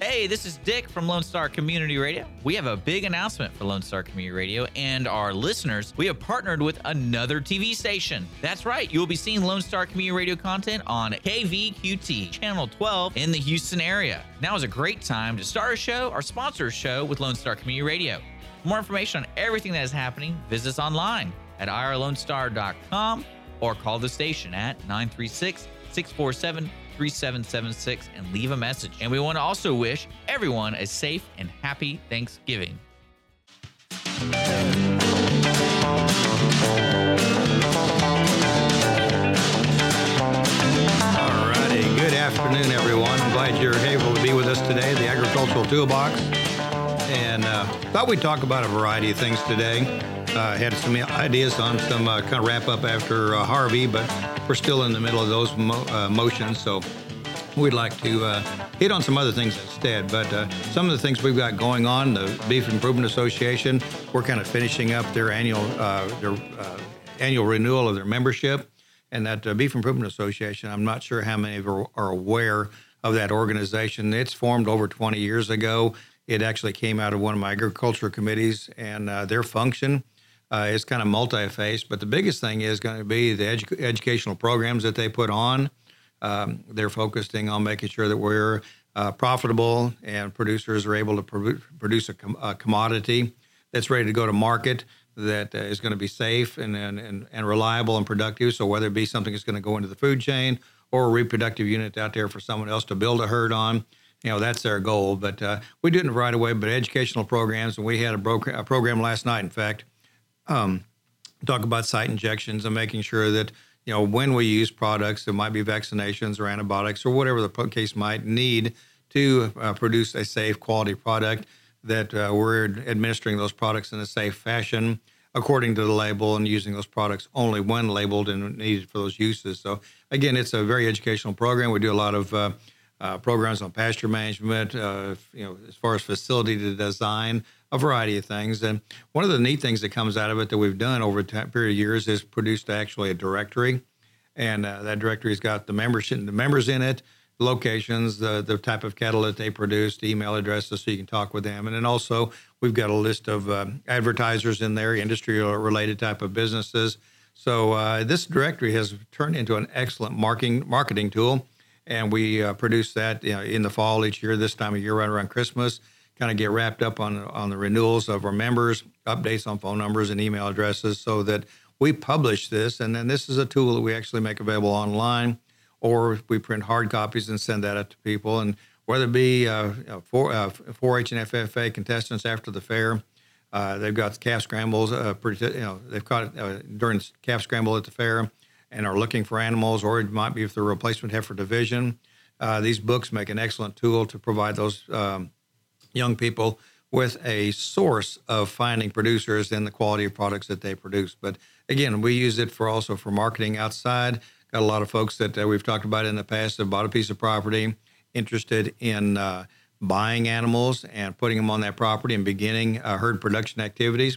Hey, this is Dick from Lone Star Community Radio. We have a big announcement for Lone Star Community Radio and our listeners. We have partnered with another TV station. That's right, you will be seeing Lone Star Community Radio content on KVQT, Channel 12 in the Houston area. Now is a great time to start a show or sponsor a show with Lone Star Community Radio. For more information on everything that is happening, visit us online at irlonestar.com or call the station at 936 647 3776 and leave a message. And we want to also wish everyone a safe and happy Thanksgiving. All righty. Good afternoon, everyone. I'm glad you're able to be with us today, the Agricultural Toolbox. And uh, thought we'd talk about a variety of things today. Uh, had some ideas on some uh, kind of wrap up after uh, Harvey, but we're still in the middle of those mo- motions. So we'd like to uh, hit on some other things instead. But uh, some of the things we've got going on, the Beef Improvement Association, we're kind of finishing up their annual uh, their annual renewal of their membership, and that Beef Improvement Association. I'm not sure how many of you are aware of that organization. It's formed over 20 years ago. It actually came out of one of my agriculture committees, and their function. Uh, is kind of multi-faced, but the biggest thing is going to be the edu- educational programs that they put on. Um, they're focusing on making sure that we're uh, profitable and producers are able to pro- produce a, com- a, commodity that's ready to go to market that uh, is going to be safe and, and, and, and, reliable and productive. So whether it be something that's going to go into the food chain or a reproductive unit out there for someone else to build a herd on, you know, that's their goal. But uh, we didn't right away, but educational programs, and we had a, bro- a program last night, in fact, um, talk about site injections and making sure that you know when we use products, it might be vaccinations or antibiotics or whatever the case might need to uh, produce a safe quality product that uh, we're administering those products in a safe fashion according to the label and using those products only when labeled and needed for those uses. So again, it's a very educational program. We do a lot of uh, uh, programs on pasture management, uh, you know, as far as facility design, a variety of things. And one of the neat things that comes out of it that we've done over a period of years is produced actually a directory, and uh, that directory's got the membership, the members in it, locations, the the type of cattle that they produce, the email addresses, so you can talk with them, and then also we've got a list of uh, advertisers in there, industry related type of businesses. So uh, this directory has turned into an excellent marketing marketing tool, and we uh, produce that you know, in the fall each year, this time of year, right around Christmas kind of get wrapped up on on the renewals of our members, updates on phone numbers and email addresses, so that we publish this, and then this is a tool that we actually make available online, or we print hard copies and send that out to people. And whether it be uh, 4, uh, 4-H and FFA contestants after the fair, uh, they've got calf scrambles. Uh, you know, they've caught uh, during calf scramble at the fair, and are looking for animals, or it might be if they're a replacement heifer division. Uh, these books make an excellent tool to provide those um, young people with a source of finding producers and the quality of products that they produce. But again, we use it for also for marketing outside. Got a lot of folks that uh, we've talked about in the past that bought a piece of property, interested in uh, buying animals and putting them on that property and beginning uh, herd production activities.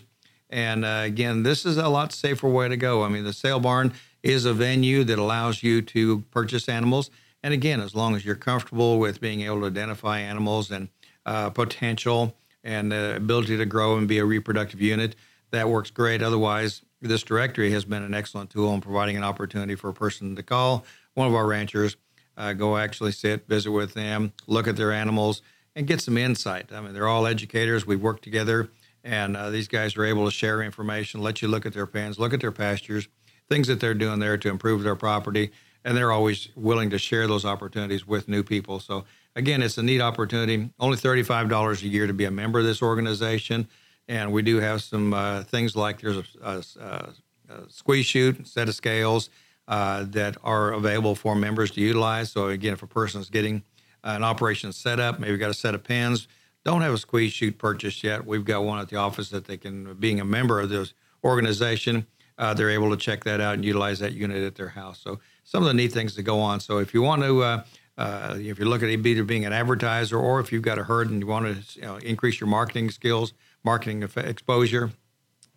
And uh, again, this is a lot safer way to go. I mean, the sale barn is a venue that allows you to purchase animals. And again, as long as you're comfortable with being able to identify animals and uh, potential and the ability to grow and be a reproductive unit, that works great. Otherwise, this directory has been an excellent tool in providing an opportunity for a person to call one of our ranchers, uh, go actually sit, visit with them, look at their animals, and get some insight. I mean, they're all educators. We work together, and uh, these guys are able to share information, let you look at their pens, look at their pastures, things that they're doing there to improve their property, and they're always willing to share those opportunities with new people. So again, it's a neat opportunity. Only $35 a year to be a member of this organization. And we do have some uh, things like there's a, a, a, squeeze chute, set of scales uh, that are available for members to utilize. So, again, if a person is getting an operation set up, maybe got a set of pens, don't have a squeeze chute purchased yet. We've got one at the office that they can, being a member of this organization, uh, they're able to check that out and utilize that unit at their house. So some of the neat things that go on. So if you want to, uh, if you're looking at either being an advertiser or if you've got a herd and you want to you know, increase your marketing skills, marketing exposure,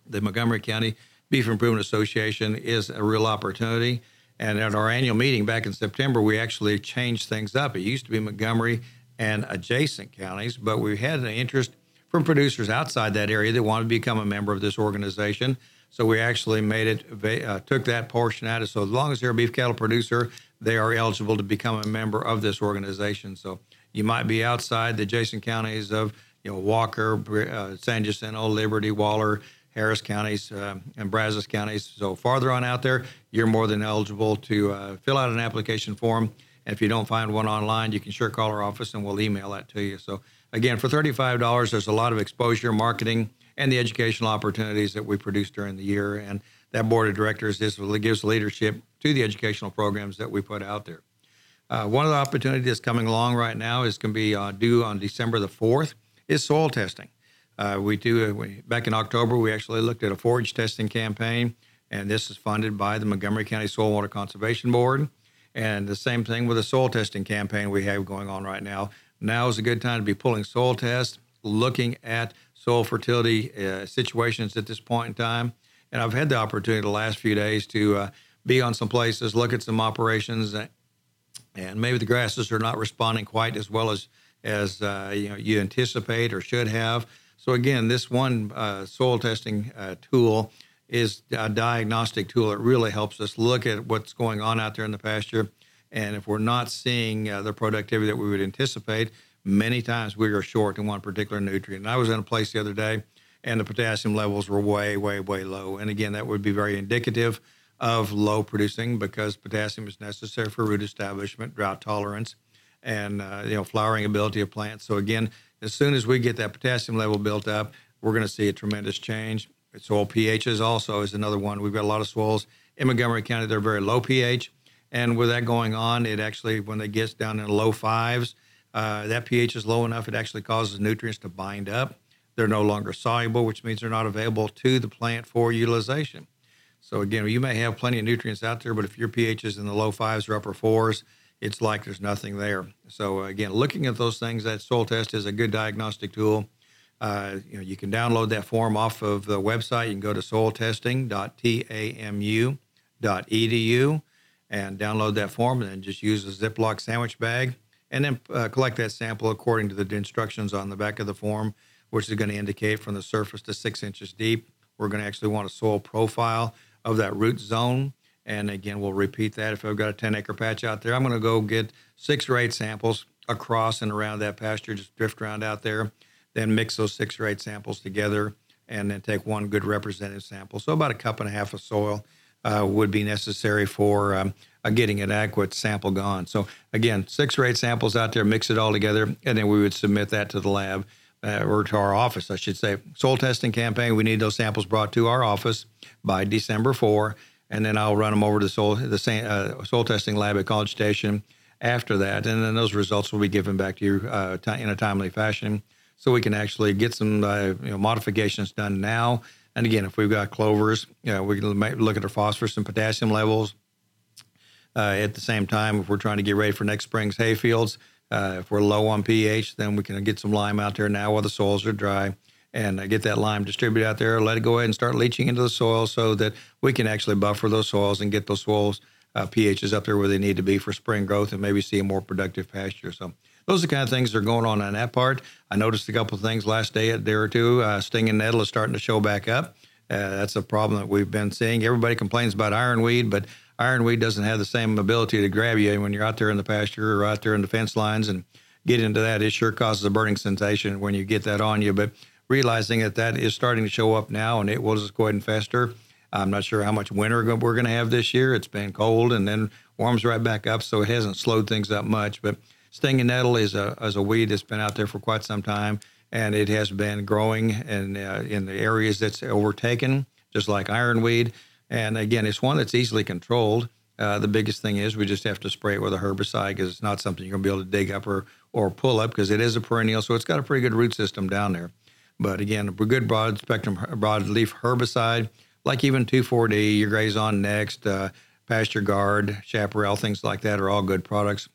the Montgomery County Beef Improvement Association is a real opportunity. And at our annual meeting back in September, we actually changed things up. It used to be Montgomery and adjacent counties, but we had an interest from producers outside that area that wanted to become a member of this organization. So we actually made it, uh, took that portion out. Of so as long as they're a beef cattle producer, they are eligible to become a member of this organization. So you might be outside the adjacent counties of, you know, Walker, uh, San Jacinto, Liberty, Waller, Harris counties, uh, and Brazos counties. So farther on out there, you're more than eligible to uh, fill out an application form. And if you don't find one online, you can sure call our office and we'll email that to you. So again, for $35, there's a lot of exposure, marketing, and the educational opportunities that we produce during the year. And that board of directors is, gives leadership to the educational programs that we put out there. Uh, one of the opportunities that's coming along right now is going to be uh, due on December the 4th is soil testing. Uh, we do uh, we, back in October. We actually looked at a forage testing campaign, and this is funded by the Montgomery County Soil Water Conservation Board. And the same thing with the soil testing campaign we have going on right now. Now is a good time to be pulling soil tests, looking at soil fertility uh, situations at this point in time. And I've had the opportunity the last few days to uh, be on some places, look at some operations, and maybe the grasses are not responding quite as well as as uh, you know you anticipate or should have. So again, this one uh, soil testing uh, tool is a diagnostic tool. It really helps us look at what's going on out there in the pasture, and if we're not seeing uh, the productivity that we would anticipate, many times we are short in one particular nutrient. And I was in a place the other day, and the potassium levels were way, way, way low. And again, that would be very indicative of low producing because potassium is necessary for root establishment, drought tolerance, and uh, you know flowering ability of plants. So again, as soon as we get that potassium level built up, we're going to see a tremendous change. Soil pHs also is another one. We've got a lot of soils in Montgomery County; they're very low pH, and with that going on, it actually when it gets down in low fives, uh, that pH is low enough it actually causes nutrients to bind up. They're no longer soluble, which means they're not available to the plant for utilization. So again, you may have plenty of nutrients out there, but if your pH is in the low fives or upper fours, it's like there's nothing there. So again, looking at those things, that soil test is a good diagnostic tool. Uh, you know, you can download that form off of the website. You can go to soiltesting.tamu.edu and download that form, and then just use a Ziploc sandwich bag, and then uh, collect that sample according to the instructions on the back of the form, which is going to indicate from the surface to six inches deep. We're going to actually want a soil profile of that root zone and again, we'll repeat that. If I've got a 10 acre patch out there, I'm going to go get six or eight samples across and around that pasture, just drift around out there, then mix those six or eight samples together, and then take one good representative sample. So about a cup and a half of soil uh, would be necessary for um, uh, getting an adequate sample gone. So again, six or eight samples out there, mix it all together, and then we would submit that to the lab. Uh, or to our office, I should say. Soil testing campaign. We need those samples brought to our office by December 4 and then I'll run them over to the soil the uh, soil testing lab at College Station after that, and then those results will be given back to you uh, t- in a timely fashion, so we can actually get some uh, you know, modifications done now. And again, if we've got clovers, you know, we can look at our phosphorus and potassium levels. Uh, at the same time, if we're trying to get ready for next spring's hay fields, uh, if we're low on pH, then we can get some lime out there now while the soils are dry and uh, get that lime distributed out there. Let it go ahead and start leaching into the soil so that we can actually buffer those soils and get those soils uh, pHs up there where they need to be for spring growth and maybe see a more productive pasture. So those are the kind of things that are going on on that part. I noticed a couple of things last day, a day or two. Uh, stinging nettle is starting to show back up. Uh, that's a problem that we've been seeing. Everybody complains about ironweed, but ironweed doesn't have the same ability to grab you when you're out there in the pasture or out there in the fence lines and get into that. It sure causes a burning sensation when you get that on you. But realizing that that is starting to show up now and it will just go ahead and fester. I'm not sure how much winter we're going to have this year. It's been cold and then warms right back up, so it hasn't slowed things up much. But stinging nettle is a, is a weed that's been out there for quite some time, and it has been growing in, uh, in the areas that's overtaken, just like ironweed. And again, it's one that's easily controlled. Uh, the biggest thing is we just have to spray it with a herbicide because it's not something you're going to be able to dig up or, or pull up because it is a perennial, so it's got a pretty good root system down there. But again, a good broad spectrum broad leaf herbicide, like even 2,4-D, your Grazon Next, uh, PastureGard, Chaparral, things like that are all good products.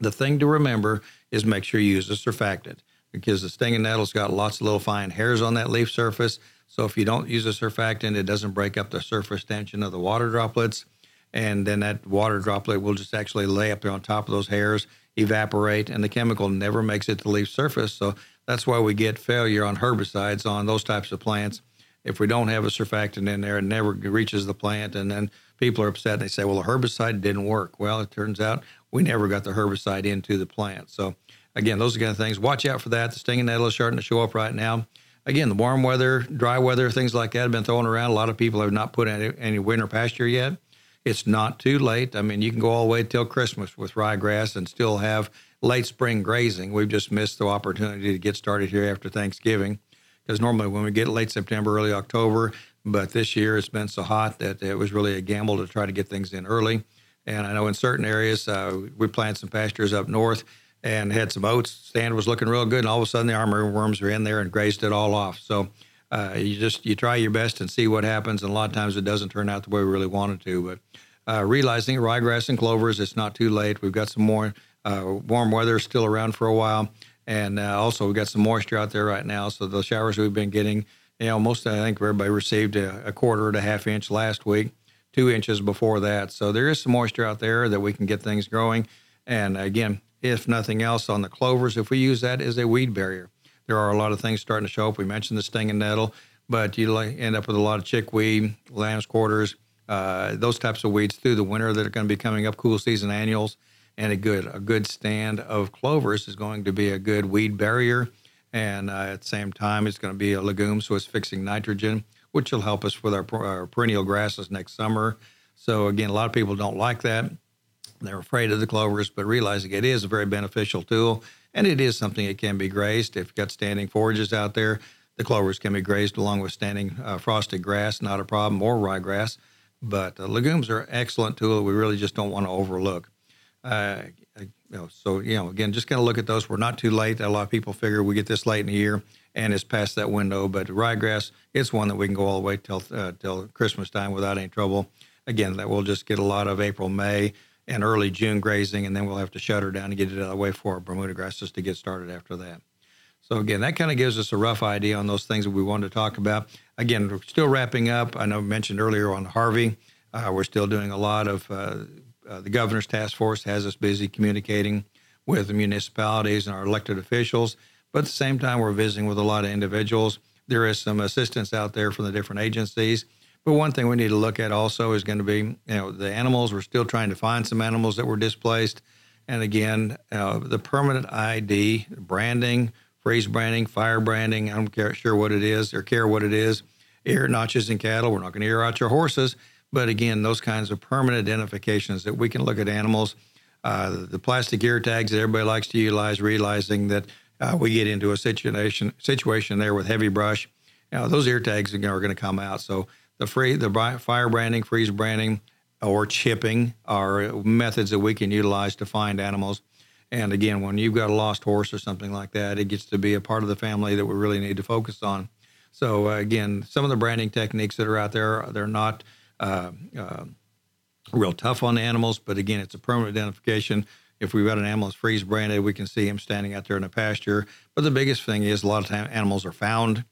The thing to remember is make sure you use a surfactant because the stinging nettle's got lots of little fine hairs on that leaf surface. So if you don't use a surfactant, it doesn't break up the surface tension of the water droplets. And then that water droplet will just actually lay up there on top of those hairs, evaporate, and the chemical never makes it to the leaf surface. So that's why we get failure on herbicides on those types of plants. If we don't have a surfactant in there, it never reaches the plant. And then people are upset. They say, well, the herbicide didn't work. Well, it turns out we never got the herbicide into the plant. So again, those are kind of things. Watch out for that. The stinging nettle is starting to show up right now. Again, the warm weather, dry weather, things like that have been thrown around. A lot of people have not put any, any winter pasture yet. It's not too late. I mean, you can go all the way till Christmas with ryegrass and still have late spring grazing. We've just missed the opportunity to get started here after Thanksgiving because normally when we get late September, early October, but this year it's been so hot that it was really a gamble to try to get things in early. And I know in certain areas uh, we planted some pastures up north and had some oats. Stand was looking real good, and all of a sudden the army worms were in there and grazed it all off. So uh, you just you try your best and see what happens, and a lot of times it doesn't turn out the way we really wanted to. But uh, realizing ryegrass and clovers, it's not too late. We've got some more uh, warm weather still around for a while, and uh, also we've got some moisture out there right now. So the showers we've been getting, you know, most I think everybody received a, a quarter to half inch last week, two inches before that. So there is some moisture out there that we can get things growing. And again, if nothing else, on the clovers, if we use that as a weed barrier. There are a lot of things starting to show up. We mentioned the stinging nettle, but you end up with a lot of chickweed, lamb's quarters, uh, those types of weeds through the winter that are going to be coming up, cool season annuals, and a good a good stand of clovers is going to be a good weed barrier, and uh, at the same time, it's going to be a legume, so it's fixing nitrogen, which will help us with our, our perennial grasses next summer. So again, a lot of people don't like that. They're afraid of the clovers, but realizing it is a very beneficial tool and it is something that can be grazed. If you've got standing forages out there, the clovers can be grazed along with standing uh, frosted grass, not a problem, or ryegrass. But uh, legumes are an excellent tool we really just don't want to overlook. Uh, you know, so, you know, again, just kind of look at those. We're not too late. A lot of people figure we get this late in the year and it's past that window. But ryegrass, it's one that we can go all the way till, uh, till Christmas time without any trouble. Again, that we'll just get a lot of April, May and early June grazing, and then we'll have to shut her down and get it out of the way for our Bermuda grasses to get started after that. So again, that kind of gives us a rough idea on those things that we wanted to talk about. Again, we're still wrapping up. I know I mentioned earlier on Harvey, uh, we're still doing a lot of. Uh, uh, the governor's task force has us busy communicating with the municipalities and our elected officials, but at the same time, we're visiting with a lot of individuals. There is some assistance out there from the different agencies but one thing we need to look at also is going to be, you know, the animals. We're still trying to find some animals that were displaced. And again, uh, the permanent ID, branding, freeze branding, fire branding, I don't care, sure what it is or care what it is. Ear notches in cattle, we're not going to ear out your horses. But again, those kinds of permanent identifications that we can look at animals. Uh, the plastic ear tags that everybody likes to utilize, realizing that uh, we get into a situation situation there with heavy brush. You know, those ear tags are going to come out. So the free, the fire branding, freeze branding, or chipping are methods that we can utilize to find animals. And again, when you've got a lost horse or something like that, it gets to be a part of the family that we really need to focus on. So uh, again, some of the branding techniques that are out there, they're not uh, uh, real tough on the animals, but again, it's a permanent identification. If we've got an animal that's freeze branded, we can see him standing out there in a pasture. But the biggest thing is a lot of time animals are found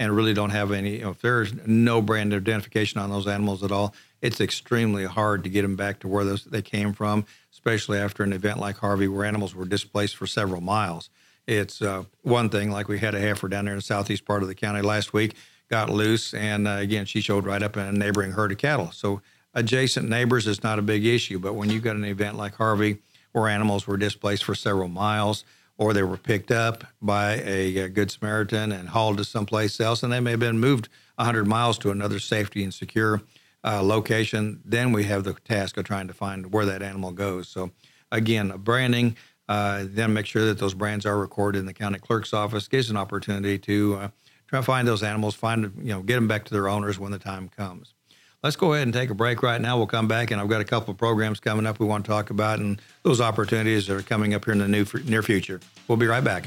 and really don't have any, you know, if there's no brand identification on those animals at all, it's extremely hard to get them back to where those, they came from, especially after an event like Harvey where animals were displaced for several miles. It's uh, one thing, like we had a heifer down there in the southeast part of the county last week, got loose, and uh, again, she showed right up in a neighboring herd of cattle. So adjacent neighbors is not a big issue, but when you've got an event like Harvey where animals were displaced for several miles, or they were picked up by a, a, Good Samaritan and hauled to someplace else, and they may have been moved 100 miles to another safety and secure uh, location. Then we have the task of trying to find where that animal goes. So, again, branding, uh, then make sure that those brands are recorded in the county clerk's office gives an opportunity to uh, try to find those animals, find you know, get them back to their owners when the time comes. Let's go ahead and take a break right now. We'll come back, and I've got a couple of programs coming up we want to talk about, and those opportunities that are coming up here in the new, near future. We'll be right back.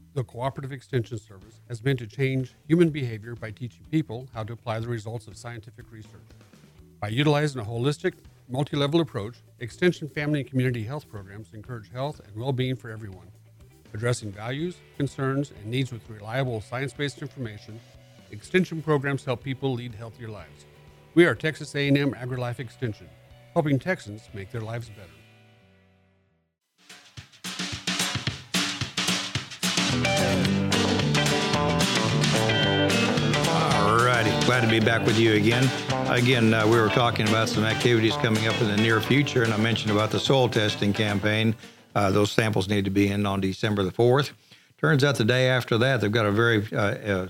the Cooperative Extension Service has been to change human behavior by teaching people how to apply the results of scientific research. By utilizing a holistic, multi level approach, Extension family and community health programs encourage health and well being for everyone. Addressing values, concerns, and needs with reliable science based information, Extension programs help people lead healthier lives. We are Texas A&M AgriLife Extension, helping Texans make their lives better. Glad to be back with you again. Again, uh, we were talking about some activities coming up in the near future, and I mentioned about the soil testing campaign. Uh, those samples need to be in on December the 4th. Turns out the day after that, they've got a very uh, uh,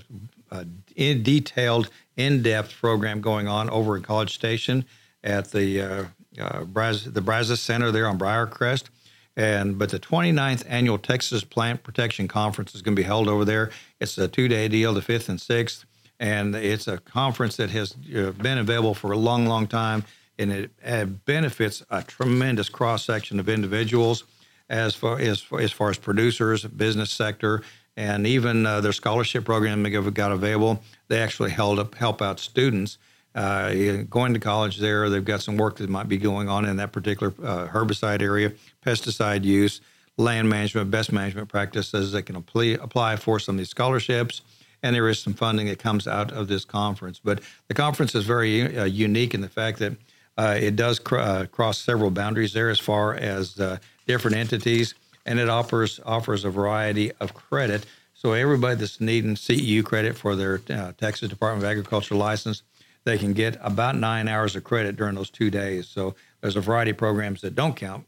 uh in detailed, in depth program going on over at College Station at the uh, Braz- the Brazos Center there on Briarcrest. And but the 29th annual Texas Plant Protection Conference is going to be held over there. It's a two day deal, the 5th and 6th and it's a conference that has uh, been available for a long, long time, and it, it benefits a tremendous cross section of individuals, as far as as far as producers, business sector, and even uh, their scholarship program they got available. They actually held up help out students. Uh, going to college there, they've got some work that might be going on in that particular uh, herbicide area, pesticide use, land management, best management practices that can apply, apply for some of these scholarships and there is some funding that comes out of this conference. But the conference is very uh, unique in the fact that uh, it does cr- uh, cross several boundaries there as far as uh, different entities, and it offers offers a variety of credit. So everybody that's needing CEU credit for their uh, Texas Department of Agriculture license, they can get about nine hours of credit during those two days. So there's a variety of programs that don't count,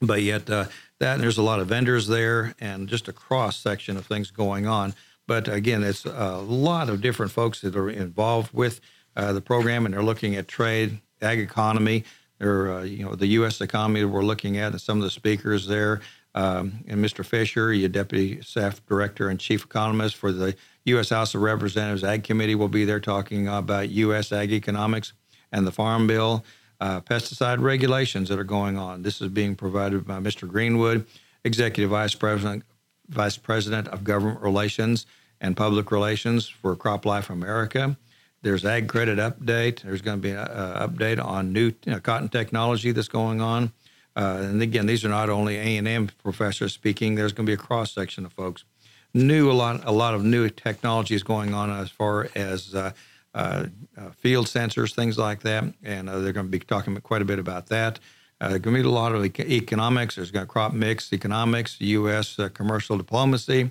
but yet uh, that and there's a lot of vendors there and just a cross section of things going on. But again, it's a lot of different folks that are involved with uh, the program, and they're looking at trade, ag economy, or uh, you know the U.S. economy that we're looking at, and some of the speakers there. Um, and Mr. Fischer, your deputy staff director and chief economist for the U.S. House of Representatives Ag Committee, will be there talking about U.S. ag economics and the Farm Bill, uh, pesticide regulations that are going on. This is being provided by Mr. Greenwood, executive vice president Vice President of Government Relations and Public Relations for CropLife America. There's Ag Credit Update. There's going to be an update on new cotton technology that's going on. Uh, and again, these are not only A&M professors speaking. There's going to be a cross section of folks. New a lot, a lot of new technologies going on as far as uh, uh, uh field sensors, things like that, and uh, they're going to be talking quite a bit about that. Uh, going to be a lot of economics. There's going to crop mix economics, U.S. Uh, commercial diplomacy,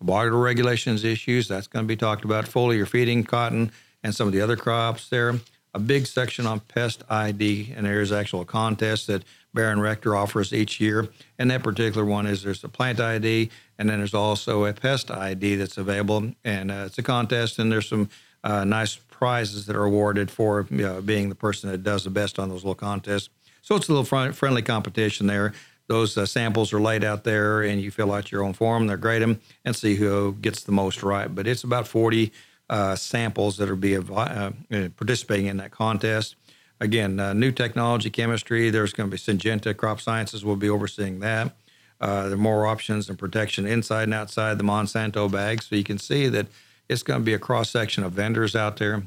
water regulations issues. That's going to be talked about. Foliar feeding, cotton, and some of the other crops there. A big section on pest ID, and there's actual a contest that Baron Rector offers each year. And that particular one is there's a plant ID, and then there's also a pest ID that's available. And uh, it's a contest, and there's some uh, nice prizes that are awarded for being the person that does the best on those little contests. So it's a little fr- friendly competition there. Those uh, samples are laid out there, and you fill out your own form. They grade them and see who gets the most right. But it's about 40 uh, samples that are be uh, uh, participating in that contest. Again, uh, new technology, chemistry. There's going to be Syngenta Crop Sciences will be overseeing that. Uh, there are more options and protection inside and outside the Monsanto bag. So you can see that it's going to be a cross section of vendors out there.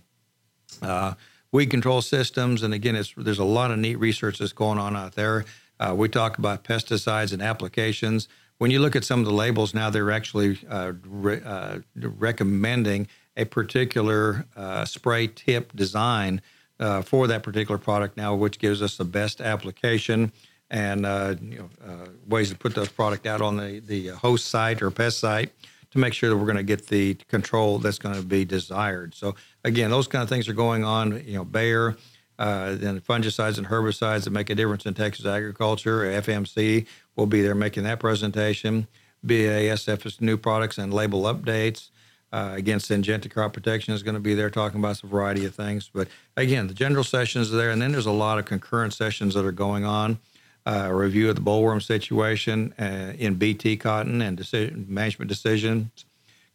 Uh, weed control systems. And again, there's a lot of neat research that's going on out there. Uh, we talk about pesticides and applications. When you look at some of the labels now, they're actually uh, re- uh, recommending a particular uh, spray tip design uh, for that particular product now, which gives us the best application and uh, you know, ways to put those product out on the, the host site or pest site to make sure that we're going to get the control that's going to be desired. So again, those kind of things are going on. You know, Bayer, uh, then fungicides and herbicides that make a difference in Texas agriculture. FMC will be there making that presentation. BASF is new products and label updates. Uh, again, Syngenta Crop Protection is going to be there talking about a variety of things. But again, the general sessions are there, and then there's a lot of concurrent sessions that are going on. Uh, review of the bollworm situation uh, in BT cotton and decision, management decisions,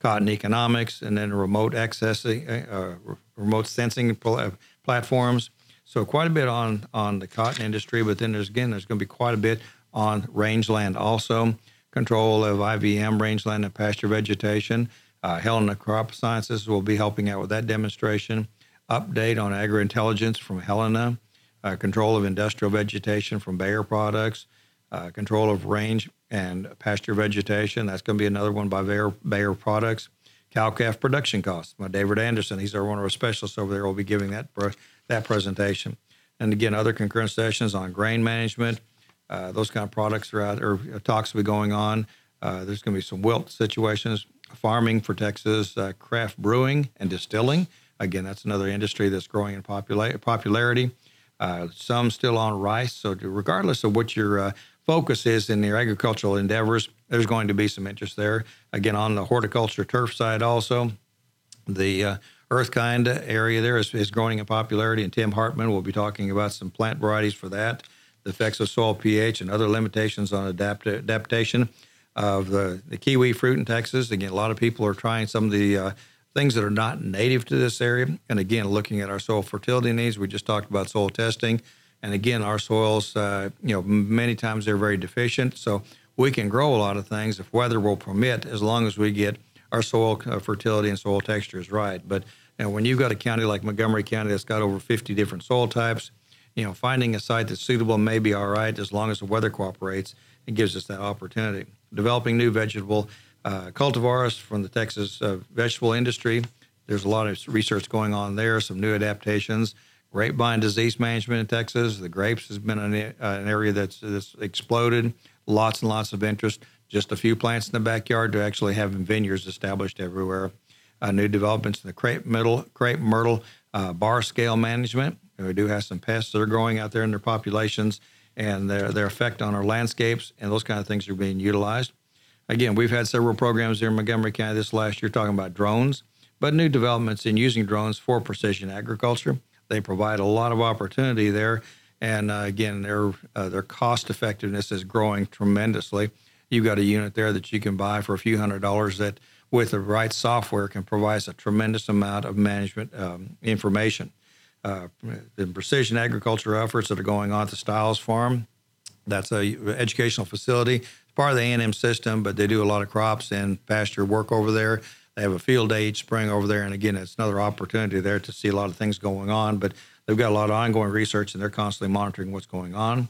cotton economics, and then remote accessing, uh, uh remote sensing pl- platforms. So quite a bit on on the cotton industry, but then there's again there's going to be quite a bit on rangeland also, control of IVM rangeland and pasture vegetation. Uh, Helena Crop Sciences will be helping out with that demonstration. Update on agri-intelligence from Helena, uh, control of industrial vegetation from Bayer Products, uh, control of range and pasture vegetation. That's going to be another one by Bayer, Bayer Products. Cow-calf production costs by David Anderson. He's our one of our specialists over there. Will be giving that that presentation. And again, other concurrent sessions on grain management. Uh, those kind of products are out, or uh, talks will be going on. Uh, there's going to be some wilt situations, farming for Texas, uh, craft brewing and distilling. Again, that's another industry that's growing in popula- popularity. Uh, some still on rice. So, regardless of what your uh, focus is in your agricultural endeavors, there's going to be some interest there. Again, on the horticulture turf side, also, the Earthkind area there is, is growing in popularity, and Tim Hartman will be talking about some plant varieties for that, the effects of soil pH, and other limitations on adapt- adaptation of the, the kiwi fruit in Texas. Again, a lot of people are trying some of the uh, things that are not native to this area. And again, looking at our soil fertility needs, we just talked about soil testing. And again, our soils, uh, you know, many times they're very deficient. So we can grow a lot of things if weather will permit, as long as we get our soil uh, fertility and soil textures right. But and when you've got a county like Montgomery County that's got over 50 different soil types, you know, finding a site that's suitable may be all right as long as the weather cooperates. It gives us that opportunity. Developing new vegetable uh, cultivars from the Texas uh, vegetable industry. There's a lot of research going on there, some new adaptations. Grapevine disease management in Texas. The grapes has been an, uh, an area that's, that's exploded. Lots and lots of interest. Just a few plants in the backyard to actually having vineyards established everywhere uh, new developments in the crepe, middle, crepe myrtle uh, bark scale management. We do have some pests that are growing out there in their populations and their, their effect on our landscapes, and those kind of things are being utilized. Again, we've had several programs here in Montgomery County this last year talking about drones, but new developments in using drones for precision agriculture. They provide a lot of opportunity there. And uh, again, their uh, their cost effectiveness is growing tremendously. You've got a unit there that you can buy for a few hundred dollars that with the right software can provide a tremendous amount of management um, information. Uh, the precision agriculture efforts that are going on at the Stiles Farm, that's a educational facility. It's part of the A&M system, but they do a lot of crops and pasture work over there. They have a field day each spring over there, and again, it's another opportunity there to see a lot of things going on. But they've got a lot of ongoing research, and they're constantly monitoring what's going on.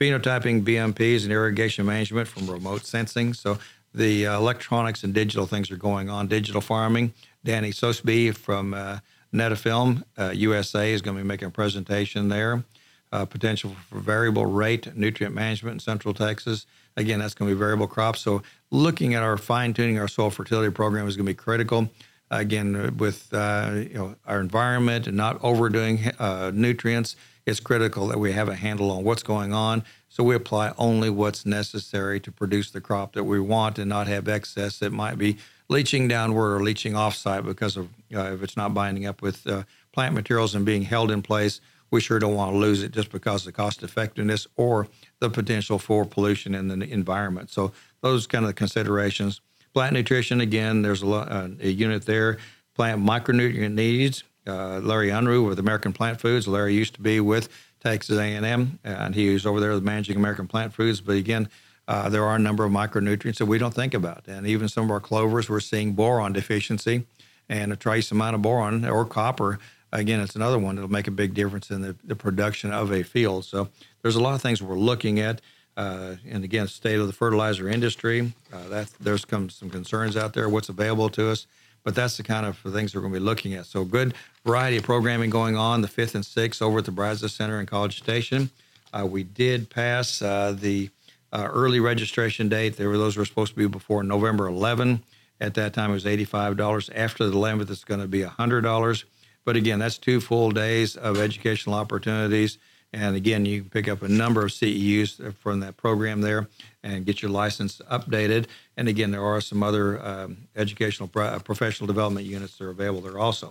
Phenotyping BMPs and irrigation management from remote sensing. So the uh, electronics and digital things are going on. Digital farming. Danny Sosby from uh, Netafim uh, USA is going to be making a presentation there. Uh, potential for variable rate nutrient management in Central Texas. Again, that's going to be variable crops. So, looking at our fine tuning our soil fertility program is going to be critical. Again, with uh, you know our environment and not overdoing uh, nutrients, it's critical that we have a handle on what's going on so we apply only what's necessary to produce the crop that we want and not have excess that might be leaching downward or leaching offsite because of uh, if it's not binding up with uh, plant materials and being held in place. We sure don't want to lose it just because of the cost effectiveness or the potential for pollution in the environment. So those kind of considerations. Plant nutrition again. There's a, lot, uh, a unit there. Plant micronutrient needs. Uh, Larry Unruh with American Plant Foods. Larry used to be with Texas A&M, and he was over there managing American Plant Foods. But again, uh, there are a number of micronutrients that we don't think about, and even some of our clovers, we're seeing boron deficiency, and a trace amount of boron or copper. Again, it's another one that'll make a big difference in the, the production of a field. So there's a lot of things we're looking at. Uh, and again, state of the fertilizer industry. Uh, that there's come some concerns out there. What's available to us? but that's the kind of things we're going to be looking at. So good variety of programming going on the fifth and sixth over at the Brazos Center in College Station. Uh, we did pass uh, the uh, early registration date. There were those were supposed to be before November 11. At that time, it was $85. After the 11th, it's going to be $100. But again, that's two full days of educational opportunities. And again, you can pick up a number of CEUs from that program there and get your license updated. And again, there are some other um, educational pro- professional development units that are available there also.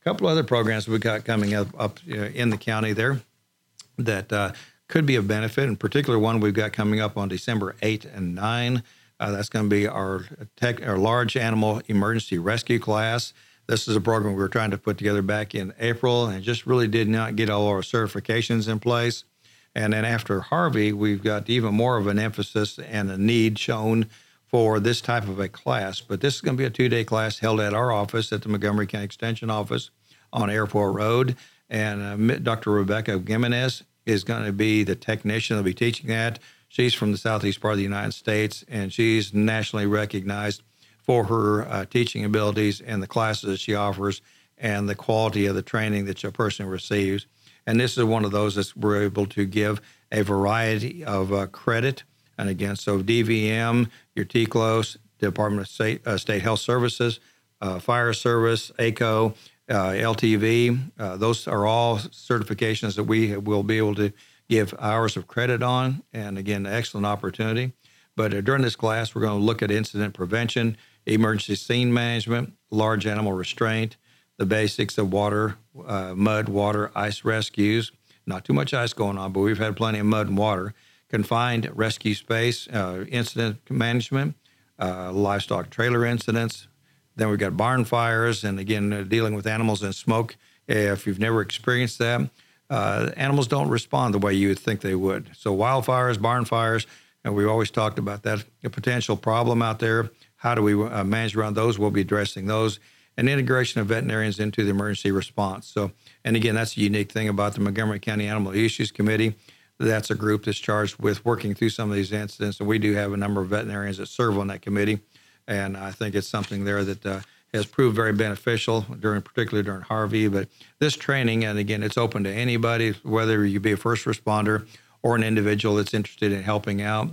A couple other programs we've got coming up, up in the county there that uh, could be of benefit. In particular, one we've got coming up on December 8 and 9. Uh, that's going to be our tech, our large animal emergency rescue class. This is a program we were trying to put together back in April and just really did not get all our certifications in place. And then after Harvey, we've got even more of an emphasis and a need shown for this type of a class. But this is going to be a two day class held at our office at the Montgomery County Extension office on Airport Road. And uh, Dr. Rebecca Gimenez is going to be the technician that'll be teaching that. She's from the southeast part of the United States, and she's nationally recognized for her uh, teaching abilities and the classes that she offers and the quality of the training that a person receives. And this is one of those that we're able to give a variety of uh, credit. And again, so DVM, your TCLOS, Department of State, uh, State Health Services, uh, Fire Service, ACO, uh, LTV, uh, those are all certifications that we will be able to give hours of credit on. And again, excellent opportunity. But during this class, we're going to look at incident prevention, emergency scene management, large animal restraint, the basics of water, uh, mud, water, ice rescues. Not too much ice going on, but we've had plenty of mud and water. Confined rescue space, uh, incident management, uh, livestock trailer incidents. Then we've got barn fires, and again, uh, dealing with animals and smoke. If you've never experienced that, uh, animals don't respond the way you would think they would. So, wildfires, barn fires, and we've always talked about that a potential problem out there how do we uh, manage around those? We'll be addressing those and integration of veterinarians into the emergency response. So, and again, that's a unique thing about the Montgomery County Animal Issues Committee. That's a group that's charged with working through some of these incidents, and we do have a number of veterinarians that serve on that committee. And I think it's something there that uh, has proved very beneficial during, particularly during Harvey. But this training, and again, it's open to anybody, whether you be a first responder or an individual that's interested in helping out.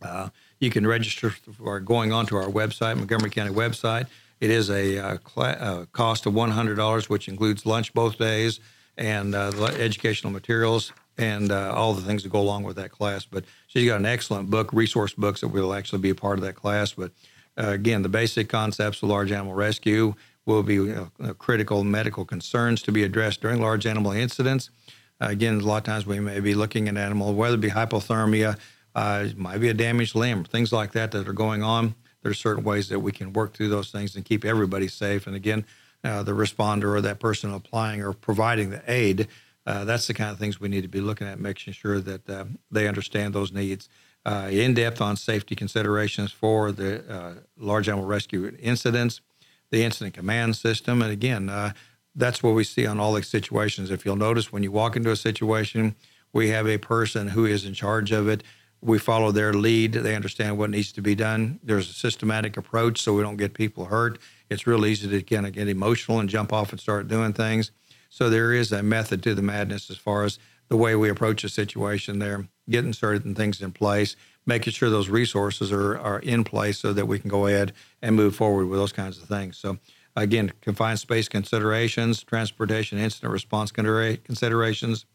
Uh, you can register for going onto our website, Montgomery County website. It is a uh, cl- uh, cost of $100, which includes lunch both days and uh, educational materials and uh, all the things that go along with that class. But she's got an excellent book, resource books that will actually be a part of that class. But again, the basic concepts of large animal rescue will be critical medical concerns to be addressed during large animal incidents. again, a lot of times we may be looking at animal, whether it be hypothermia, uh, might be a damaged limb, things like that that are going on. There's certain ways that we can work through those things and keep everybody safe. And again, uh, the responder or that person applying or providing the aid, uh, that's the kind of things we need to be looking at, making sure that uh, they understand those needs. Uh, in depth on safety considerations for the uh, large animal rescue incidents, the incident command system. And again, that's what we see on all these situations. If you'll notice, when you walk into a situation, we have a person who is in charge of it we follow their lead. They understand what needs to be done. There's a systematic approach so we don't get people hurt. It's real easy to kind of get emotional and jump off and start doing things. So there is a method to the madness as far as the way we approach a situation there, getting certain things in place, making sure those resources are, are in place so that we can go ahead and move forward with those kinds of things. So again, confined space considerations, transportation incident response considerations,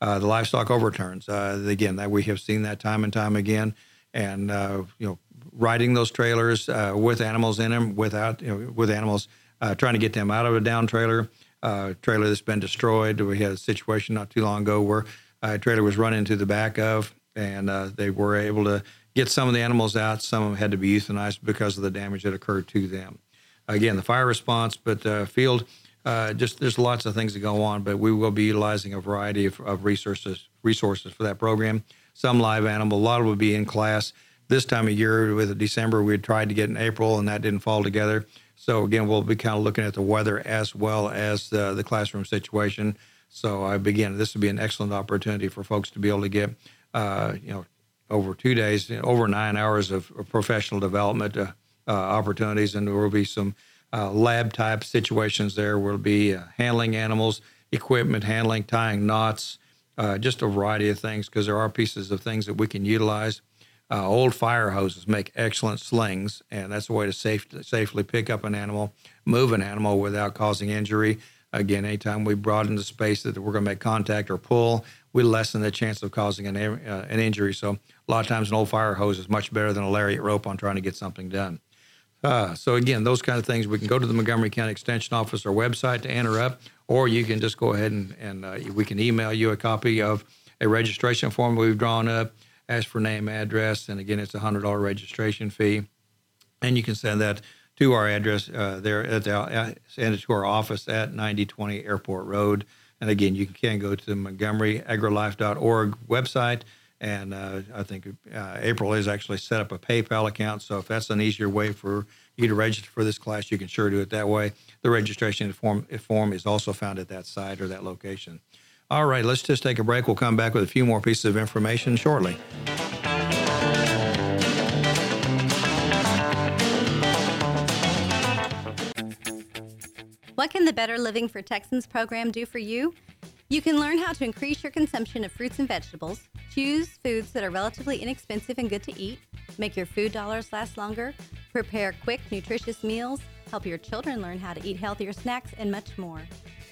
uh, the livestock overturns. Uh, again, that we have seen that time and time again, and uh, you know, riding those trailers uh, with animals in them, without you know, with animals, uh, trying to get them out of a down trailer, uh, trailer that's been destroyed. We had a situation not too long ago where a trailer was run into the back of, and they were able to get some of the animals out. Some of them had to be euthanized because of the damage that occurred to them. Again, the fire response, but field uh, just there's lots of things that go on, but we will be utilizing a variety of, of resources resources for that program. Some live animal, a lot of will be in class. This time of year, with December, we tried to get in April, and that didn't fall together. So again, we'll be kind of looking at the weather as well as the, the classroom situation. So I begin. This would be an excellent opportunity for folks to be able to get, uh, you know, over two days, over nine hours of, of professional development uh, uh, opportunities, and there will be some uh, lab type situations there will be uh, handling animals, equipment handling, tying knots, uh, just a variety of things because there are pieces of things that we can utilize. Uh, old fire hoses make excellent slings, and that's a way to safe, safely pick up an animal, move an animal without causing injury. Again, anytime we broaden the space that we're going to make contact or pull, we lessen the chance of causing an, uh, an injury. So a lot of times an old fire hose is much better than a lariat rope on trying to get something done. Uh, so again, those kind of things, we can go to the Montgomery County Extension Office or website to enter up, or you can just go ahead and, and uh, we can email you a copy of a registration form we've drawn up, ask for name, address, and again, it's a hundred dollar registration fee, and you can send that to our address uh, there at the, uh, send it to our office at 9020 Airport Road. And again, you can go to the MontgomeryAgriLife.org website. And uh, I think uh, April has actually set up a PayPal account. So if that's an easier way for you to register for this class, you can sure do it that way. The registration form, form is also found at that site or that location. All right, let's just take a break. We'll come back with a few more pieces of information shortly. What can the Better Living for Texans program do for you? You can learn how to increase your consumption of fruits and vegetables, choose foods that are relatively inexpensive and good to eat, make your food dollars last longer, prepare quick, nutritious meals, help your children learn how to eat healthier snacks, and much more.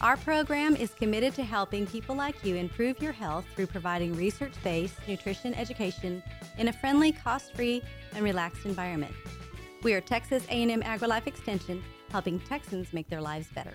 Our program is committed to helping people like you improve your health through providing research-based nutrition education in a friendly, cost-free, and relaxed environment. We are Texas A&M AgriLife Extension, helping Texans make their lives better.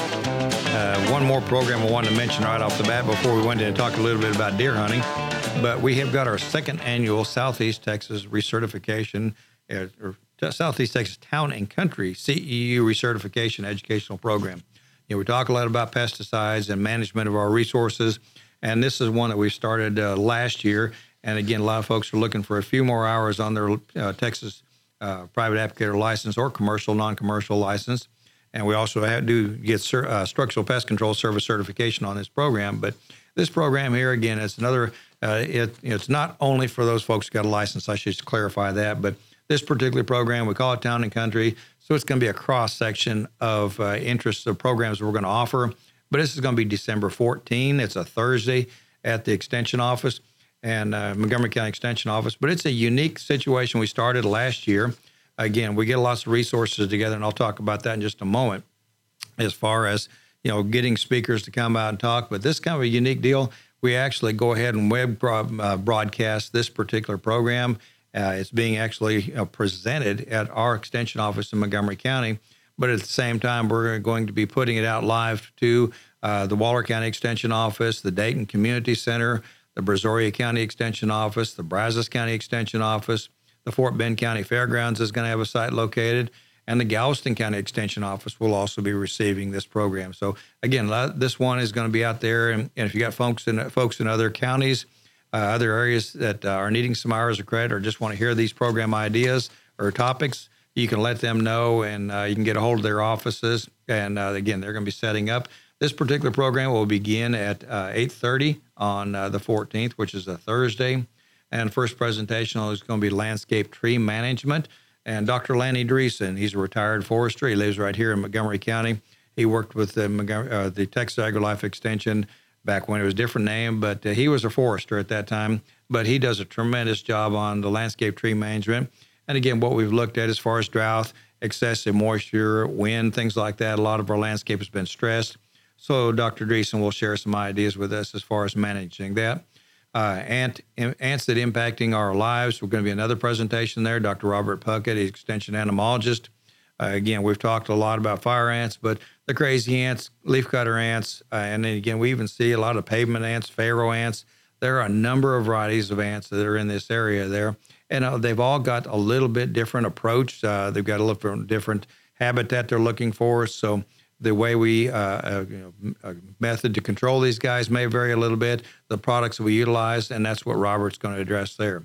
Uh, one more program I wanted to mention right off the bat before we went in and talk a little bit about deer hunting. But we have got our second annual Southeast Texas recertification, uh, or Southeast Texas Town and Country CEU recertification educational program. You know, we talk a lot about pesticides and management of our resources, and this is one that we started uh, last year. And again, a lot of folks are looking for a few more hours on their uh, Texas uh, private applicator license or commercial, non-commercial license. And we also have, do get uh, structural pest control service certification on this program. But this program here, again, it's another, uh, it, it's not only for those folks who got a license, I should clarify that, but this particular program, we call it Town and Country. So it's going to be a cross section of uh, interests of programs we're going to offer. But this is going to be December 14. It's a Thursday at the Extension Office and uh, Montgomery County Extension Office. But it's a unique situation we started last year again, we get lots of resources together, and I'll talk about that in just a moment. As far as you know, getting speakers to come out and talk, but this kind of a unique deal. We actually go ahead and web uh, broadcast this particular program. Uh, it's being actually know, presented at our extension office in Montgomery County, but at the same time, we're going to be putting it out live to uh, the Waller County Extension Office, the Dayton Community Center, the Brazoria County Extension Office, the Brazos County Extension Office, the Fort Bend County Fairgrounds is going to have a site located, and the Galveston County Extension Office will also be receiving this program. So again, this one is going to be out there, and, and if you got folks in folks in other counties, uh, other areas that uh, are needing some hours of credit, or just want to hear these program ideas or topics, you can let them know, and uh, you can get a hold of their offices. And uh, again, they're going to be setting up. This particular program will begin at 8:30 uh, on uh, the 14th, which is a Thursday. And first presentation is going to be landscape tree management. And Dr. Lanny Dreesen, he's a retired forester. He lives right here in Montgomery County. He worked with the, uh, the Texas AgriLife Extension back when it was a different name, but uh, he was a forester at that time. But he does a tremendous job on the landscape tree management. And again, what we've looked at as far as drought, excessive moisture, wind, things like that, a lot of our landscape has been stressed. So Dr. Dreesen will share some ideas with us as far as managing that uh, ant, ants that impacting our lives. We're going to be another presentation there. Dr. Robert Puckett, Extension entomologist, Uh, again, we've talked a lot about fire ants, but the crazy ants, leafcutter ants, uh, and then again, we even see a lot of pavement ants, pharaoh ants. There are a number of varieties of ants that are in this area there, and uh, they've all got a little bit different approach. Uh, they've got a little different habitat they're looking for. So the way we uh, uh, you know, method to control these guys may vary a little bit. The products we utilize, and that's what Robert's going to address there.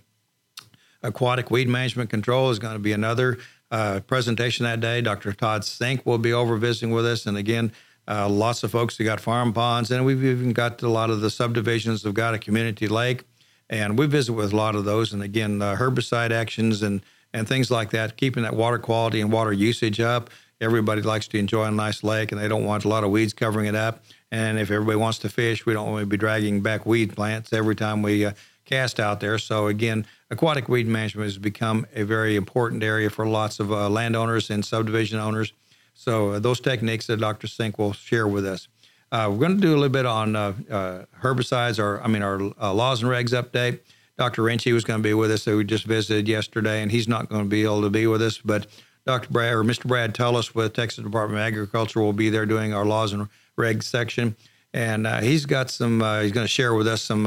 Aquatic weed management control is going to be another uh, presentation that day. Dr. Todd Sink will be over visiting with us. And again, uh, lots of folks who got farm ponds, and we've even got a lot of the subdivisions have got a community lake. And we visit with a lot of those. And again, uh, herbicide actions and, and things like that, keeping that water quality and water usage up. Everybody likes to enjoy a nice lake and they don't want a lot of weeds covering it up. And if everybody wants to fish, we don't want to be dragging back weed plants every time we uh, cast out there. So, again, aquatic weed management has become a very important area for lots of uh, landowners and subdivision owners. So uh, those techniques that Dr. Sink will share with us. Uh, we're going to do a little bit on uh, uh, herbicides, or I mean, our laws and regs update. Dr. Renchie was going to be with us. So we just visited yesterday, and he's not going to be able to be with us. But Dr. Brad or Mr. Brad Tullis with Texas Department of Agriculture will be there doing our laws and regs section, and he's got some. he's going to share with us some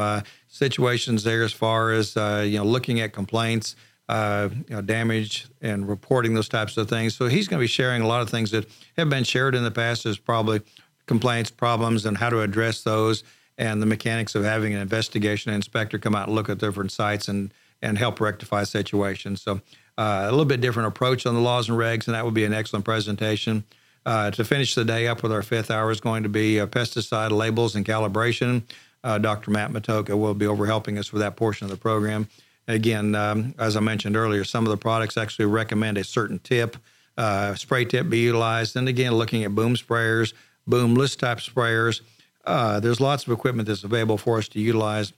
situations there as far as uh, you know looking at complaints, uh, you know, damage, and reporting those types of things. So he's going to be sharing a lot of things that have been shared in the past as probably complaints, problems, and how to address those, and the mechanics of having an investigation inspector come out and look at different sites and and help rectify situations. So uh, a little bit different approach on the laws and regs, and that would be an excellent presentation. Uh, to finish the day up with our fifth hour is going to be uh, pesticide labels and calibration. Uh, Dr. Matt Matocha will be over helping us with that portion of the program. Again, um, as I mentioned earlier, some of the products actually recommend a certain tip, uh, spray tip be utilized. And again, looking at boom sprayers, boomless type sprayers, uh, there's lots of equipment that's available for us to utilize.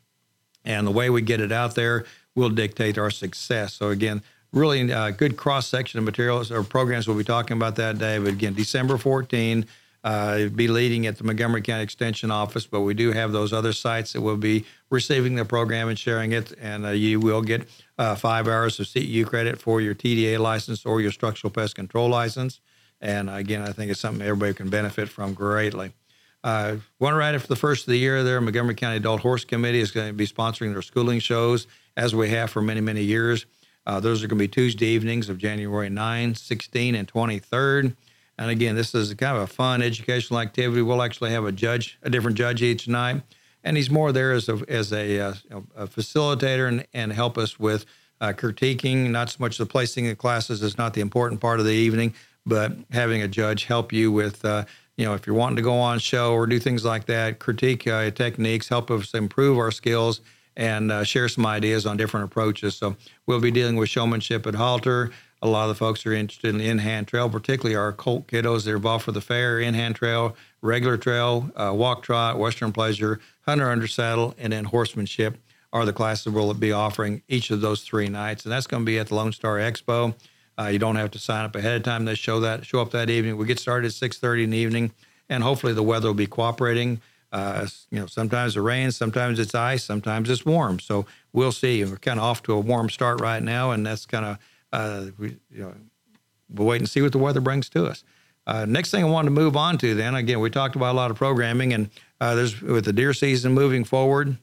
And the way we get it out there will dictate our success. So, again, really uh, good cross section of materials or programs we'll be talking about that day. But again, December 14, uh, be leading at the Montgomery County Extension Office, but we do have those other sites that will be receiving the program and sharing it. And uh, you will get uh, five hours of CEU credit for your TDA license or your structural pest control license. And again, I think it's something everybody can benefit from greatly. Uh, one right after the first of the year, there, Montgomery County Adult Horse Committee is going to be sponsoring their schooling shows as we have for many, many years. Uh, those are going to be Tuesday evenings of January 9, 16, and 23rd. And again, this is kind of a fun educational activity. We'll actually have a judge, a different judge each night, and he's more there as a as a, uh, a facilitator and, and help us with uh, critiquing. Not so much the placing of classes is not the important part of the evening, but having a judge help you with. Uh, you know, if you're wanting to go on show or do things like that, critique uh, techniques, help us improve our skills, and uh, share some ideas on different approaches. So we'll be dealing with showmanship at halter a lot of the folks are interested in the in-hand trail, particularly our colt kiddos that are involved for the fair, in-hand trail, regular trail, uh, walk trot, western pleasure, hunter under saddle, and then horsemanship are the classes we'll be offering each of those three nights, and that's going to be at the Lone Star Expo. Uh, you don't have to sign up ahead of time. They show that show up that evening. We get started at 6:30 in the evening, and hopefully the weather will be cooperating. Uh, you know, sometimes it rains, sometimes it's ice, sometimes it's warm. So we'll see. We're kind of off to a warm start right now, and that's kind of uh, we, you know, we'll wait and see what the weather brings to us. Uh, next thing I wanted to move on to then, again, we talked about a lot of programming, and uh, there's with the deer season moving forward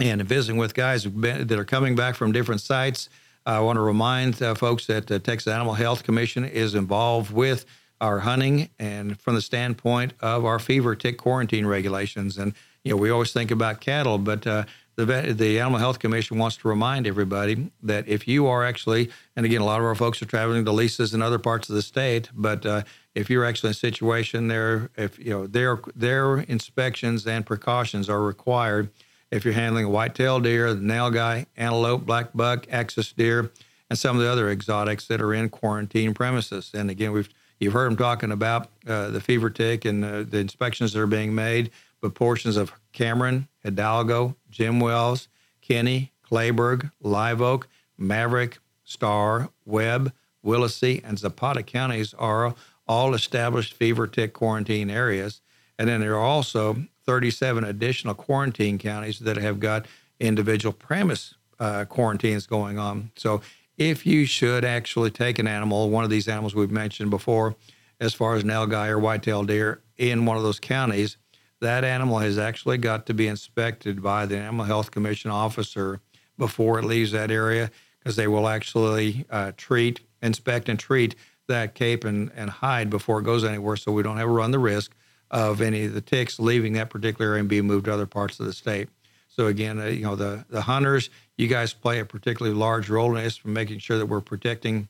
and visiting with guys that are coming back from different sites. I want to remind uh, folks that the Texas Animal Health Commission is involved with our hunting and from the standpoint of our fever tick quarantine regulations. And, you know, we always think about cattle, but uh, the vet, the Animal Health Commission wants to remind everybody that if you are actually, and again, a lot of our folks are traveling to leases in other parts of the state, but uh, if you're actually in a situation there, if you know their their inspections and precautions are required. If you're handling a white-tailed deer, the nilgai, antelope, black buck, axis deer, and some of the other exotics that are in quarantine premises, and again, we've you've heard them talking about uh, the fever tick and uh, the inspections that are being made, but portions of Cameron, Hidalgo, Jim Wells, Kenedy, Kleberg, Live Oak, Maverick, Starr, Webb, Willacy, and Zapata counties are all established fever tick quarantine areas. And then there are also 37 additional quarantine counties that have got individual premise uh, quarantines going on. So if you should actually take an animal, one of these animals we've mentioned before, as far as nilgai or white-tailed deer in one of those counties, that animal has actually got to be inspected by the Animal Health Commission officer before it leaves that area because they will actually uh, treat, inspect, and treat that cape and, and hide before it goes anywhere so we don't ever run the risk of any of the ticks leaving that particular area and being moved to other parts of the state. So again, uh, you know, the, the hunters, you guys play a particularly large role in this for making sure that we're protecting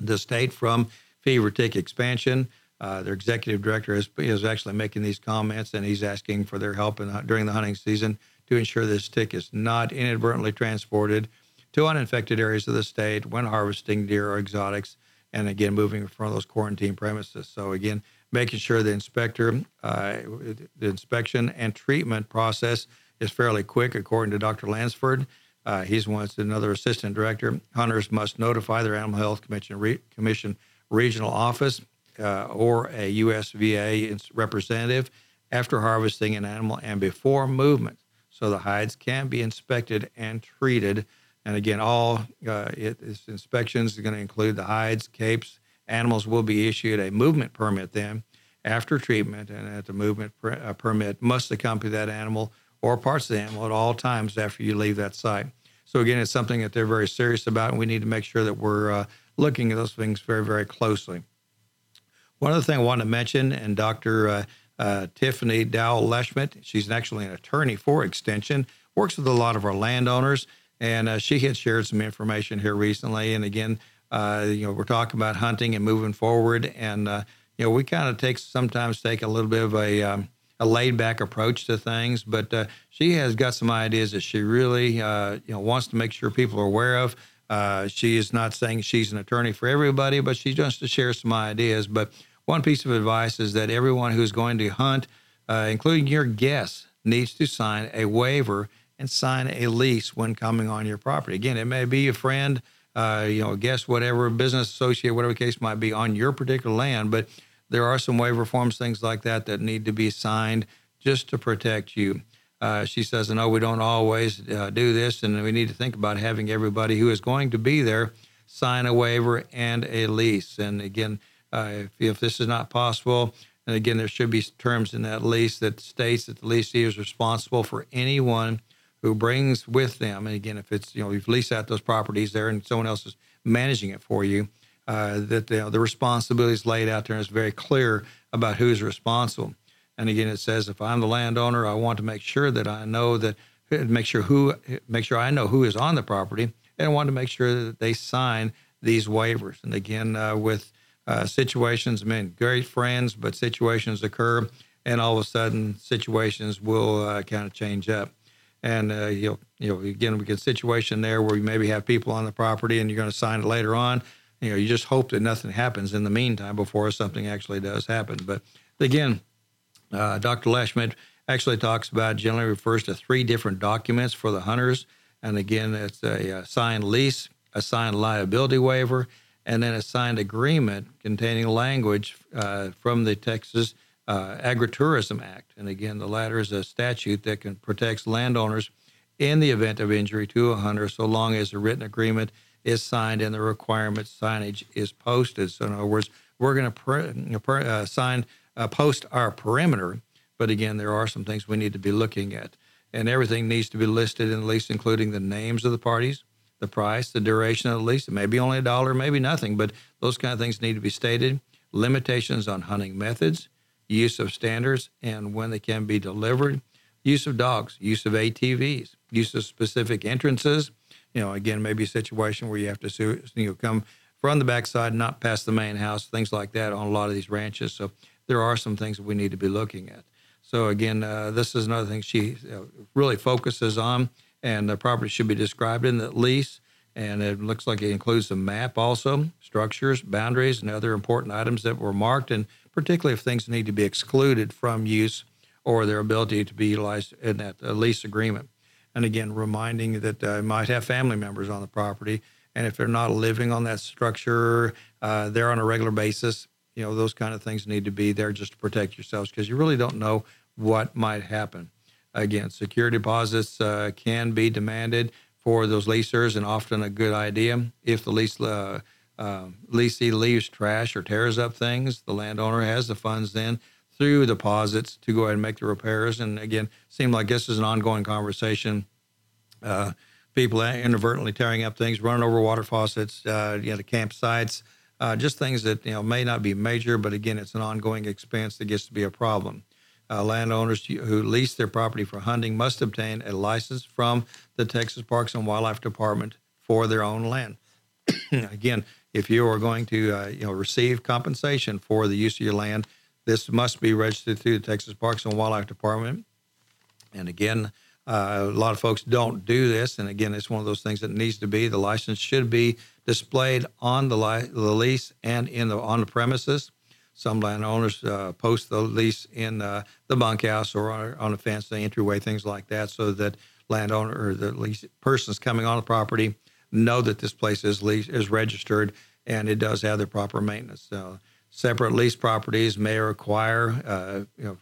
the state from fever tick expansion. Uh, their executive director is, is actually making these comments, and he's asking for their help in, during the hunting season to ensure this tick is not inadvertently transported to uninfected areas of the state when harvesting deer or exotics, and again, moving in front of those quarantine premises. So again, making sure the inspector, uh, the inspection and treatment process is fairly quick, according to Dr. Lansford. Uh, he's once another assistant director. Hunters must notify their Animal Health Commission, re- Commission regional office uh, or a USDA representative after harvesting an animal and before movement, so the hides can be inspected and treated. And again, all uh, it, inspections are going to include the hides, capes. Animals will be issued a movement permit then after treatment, and at the movement per, uh, permit must accompany that animal or parts of the animal at all times after you leave that site. So again, it's something that they're very serious about, and we need to make sure that we're uh, looking at those things very, very closely. One other thing I want to mention, and Dr. Uh, uh, Tiffany Dowell Lashmet, she's actually an attorney for Extension, works with a lot of our landowners, and uh, she had shared some information here recently. And again, uh, you know, we're talking about hunting and moving forward, and uh, you know, we kind of take sometimes take a little bit of a um, a laid back approach to things, but uh, she has got some ideas that she really uh, you know wants to make sure people are aware of. Uh, she is not saying she's an attorney for everybody, but she wants to share some ideas. But one piece of advice is that everyone who's going to hunt, uh, including your guests, needs to sign a waiver and sign a lease when coming on your property. Again, it may be a friend, uh, you know, a guest, whatever, business associate, whatever case might be on your particular land, but there are some waiver forms, things like that, that need to be signed just to protect you. Uh, she says, no, we don't always uh, do this, and we need to think about having everybody who is going to be there sign a waiver and a lease. And again, uh, if, if, this is not possible, and again, there should be terms in that lease that states that the lessee is responsible for anyone who brings with them. And again, if it's, you know, you've leased out those properties there and someone else is managing it for you, uh, that you know, the responsibility is laid out there and it's very clear about who's responsible. And again, it says if I'm the landowner, I want to make sure that I know that make sure who make sure I know who is on the property, and I want to make sure that they sign these waivers. And again, uh, with uh, situations, I mean, great friends, but situations occur, and all of a sudden, situations will uh, kind of change up. And uh, you'll, you know, again, we get a situation there where you maybe have people on the property, and you're going to sign it later on you know, you just hope that nothing happens in the meantime before something actually does happen. But again, uh, Dr. Lashmet actually talks about generally refers to three different documents for the hunters. And again, it's a, a signed lease, a signed liability waiver, and then a signed agreement containing language uh, from the Texas uh, Agritourism Act. And again, the latter is a statute that can protects landowners in the event of injury to a hunter, so long as a written agreement is signed and the requirement signage is posted. So in other words, we're going to per, uh, sign uh, post our perimeter, but again, there are some things we need to be looking at, and everything needs to be listed in the lease, including the names of the parties, the price, the duration of the lease. It may be only a dollar, maybe nothing, but those kind of things need to be stated. Limitations on hunting methods, use of standards, and when they can be delivered. Use of dogs, use of ATVs, use of specific entrances, you know, again, maybe a situation where you have to sue, you know come from the backside, not past the main house, things like that on a lot of these ranches. So there are some things that we need to be looking at. So again, uh, this is another thing she uh, really focuses on, and the property should be described in the lease. And it looks like it includes a map also, structures, boundaries, and other important items that were marked, and particularly if things need to be excluded from use or their ability to be utilized in that uh, lease agreement and again, reminding that uh, might have family members on the property. And if they're not living on that structure, uh, they're on a regular basis. You know, those kind of things need to be there just to protect yourselves because you really don't know what might happen. Again, security deposits uh, can be demanded for those leasers and often a good idea. If the lease uh, uh, leasee leaves trash or tears up things, the landowner has the funds then through deposits to go ahead and make the repairs. And again, seemed like this is an ongoing conversation. Uh, people inadvertently tearing up things, running over water faucets, uh, you know, the campsites, uh, just things that you know may not be major, but again, it's an ongoing expense that gets to be a problem. Uh, landowners who lease their property for hunting must obtain a license from the Texas Parks and Wildlife Department for their own land. again, if you are going to uh, you know receive compensation for the use of your land, this must be registered through the Texas Parks and Wildlife Department. And again, uh, a lot of folks don't do this, and again, it's one of those things that needs to be. The license should be displayed on the, li- the lease and in the on the premises. Some landowners uh, post the lease in uh, the bunkhouse or on, a fence, the entryway, things like that, so that landowner or the lease persons coming on the property know that this place is lease is registered and it does have the proper maintenance. So separate lease properties may require uh, you know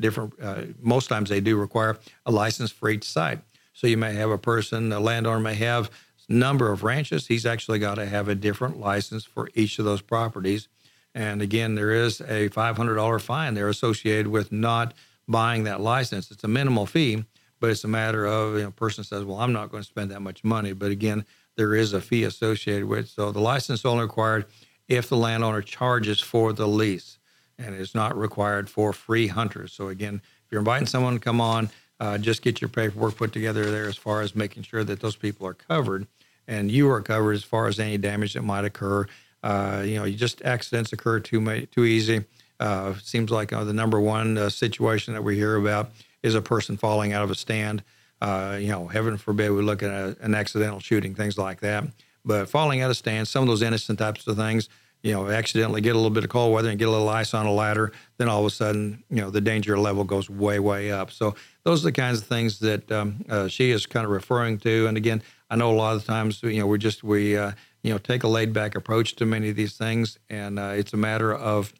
different. Uh, most times they do require a license for each site. So you may have a person, a landowner may have number of ranches. He's actually got to have a different license for each of those properties. And again, there is a $500 fine there associated with not buying that license. It's a minimal fee, but it's a matter of you know, a person says, "Well, I'm not going to spend that much money." But again, there is a fee associated with. It. So the license only required if the landowner charges for the lease and is not required for free hunters. So again, if you're inviting someone to come on, uh, just get your paperwork put together there as far as making sure that those people are covered and you are covered as far as any damage that might occur. Uh, you know, you just accidents occur too too easy. Uh, seems like uh, the number one uh, situation that we hear about is a person falling out of a stand. Uh, you know, heaven forbid we look at a, an accidental shooting, things like that. But falling out of stand, some of those innocent types of things, you know, accidentally get a little bit of cold weather and get a little ice on a ladder, then all of a sudden, you know, the danger level goes way, way up. So those are the kinds of things that um, uh, she is kind of referring to. And again, I know a lot of times, you know, we just we uh, you know take a laid back approach to many of these things, and uh, it's a matter of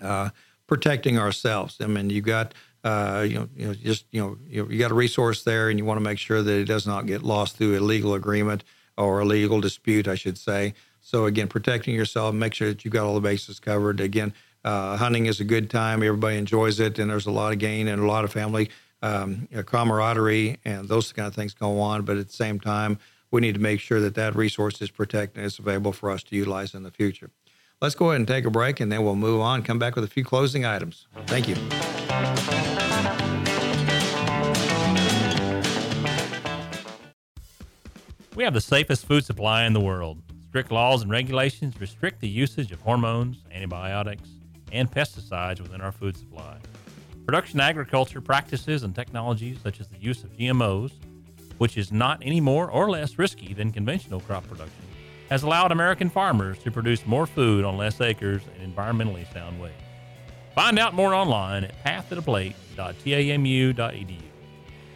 uh, protecting ourselves. I mean, you got. Uh, you know, you know, just you know, you, you got a resource there, and you want to make sure that it does not get lost through a legal agreement or a legal dispute, I should say. So again, protecting yourself, make sure that you've got all the bases covered. Again, uh, hunting is a good time. Everybody enjoys it, and there's a lot of gain and a lot of family um, camaraderie and those kind of things go on. But at the same time, we need to make sure that that resource is protected and it's available for us to utilize in the future. Let's go ahead and take a break, and then we'll move on. Come back with a few closing items. Thank you. We have the safest food supply in the world. Strict laws and regulations restrict the usage of hormones, antibiotics, and pesticides within our food supply. Production agriculture practices and technologies such as the use of GMOs, which is not any more or less risky than conventional crop production, has allowed American farmers to produce more food on less acres in environmentally sound ways. Find out more online at pathtotheplate.tamu.edu.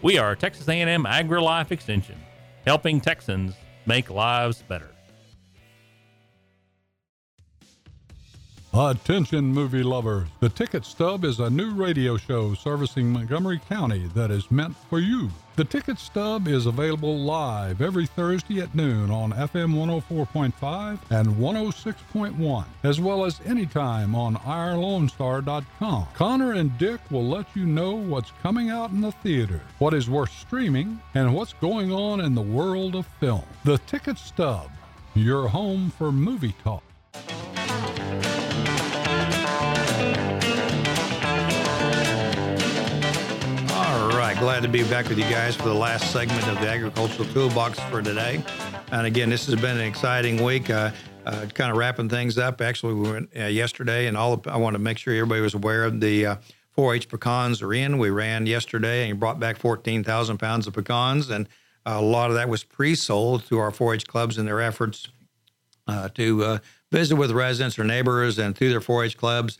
We are Texas A&M AgriLife Extension helping Texans make lives better. Attention, movie lovers. The Ticket Stub is a new radio show servicing Montgomery County that is meant for you. The Ticket Stub is available live every Thursday at noon on FM 104.5 and 106.1, as well as anytime on OurLoneStar.com. Connor and Dick will let you know what's coming out in the theater, what is worth streaming, and what's going on in the world of film. The Ticket Stub, your home for movie talk. Glad to be back with you guys for the last segment of the Agricultural Toolbox for today. And again, this has been an exciting week. Uh, uh, kind of wrapping things up. Actually, we went uh, yesterday, and all of, I want to make sure everybody was aware of the 4-H uh, pecans are in. We ran yesterday and brought back 14,000 pounds of pecans, and a lot of that was pre-sold through our 4-H clubs in their efforts uh, to uh, visit with residents or neighbors and through their 4-H clubs.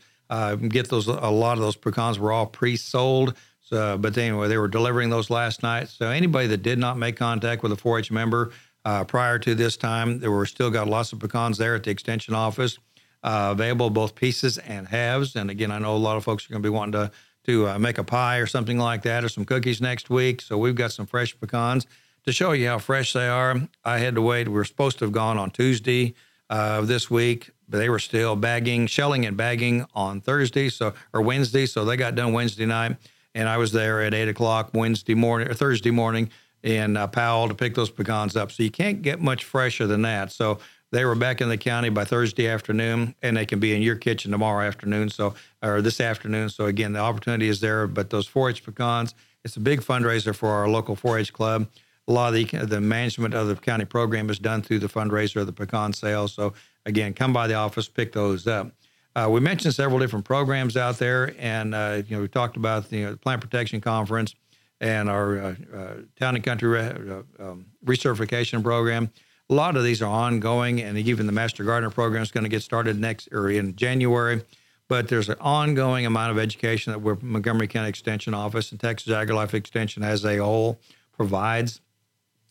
get those a lot of those pecans were all pre-sold so, but anyway, they were delivering those last night. So anybody that did not make contact with a 4-H member uh, prior to this time, there were still got lots of pecans there at the extension office, uh, available both pieces and halves. And again, I know a lot of folks are going to be wanting to to uh, make a pie or something like that, or some cookies next week. So we've got some fresh pecans to show you how fresh they are, I had to wait. We were supposed to have gone on Tuesday uh, this week, but they were still bagging, shelling and bagging on Thursday, so or Wednesday. So they got done Wednesday night, and I was there at eight o'clock Wednesday morning or Thursday morning in uh, Powell to pick those pecans up. So you can't get much fresher than that. So they were back in the county by Thursday afternoon, and they can be in your kitchen tomorrow afternoon. So or this afternoon. So again, the opportunity is there. But those 4-H pecans, it's a big fundraiser for our local 4-H club. A lot of the the management of the county program is done through the fundraiser of the pecan sale. So again, come by the office, pick those up. Uh, we mentioned several different programs out there, and uh, you know we talked about the you know, plant protection conference and our uh, uh town and country re- uh, um, recertification program. A lot of these are ongoing, and even the Master Gardener program is going to get started next or in January. But there's an ongoing amount of education that we're Montgomery County Extension Office and Texas AgriLife Extension as a whole provides,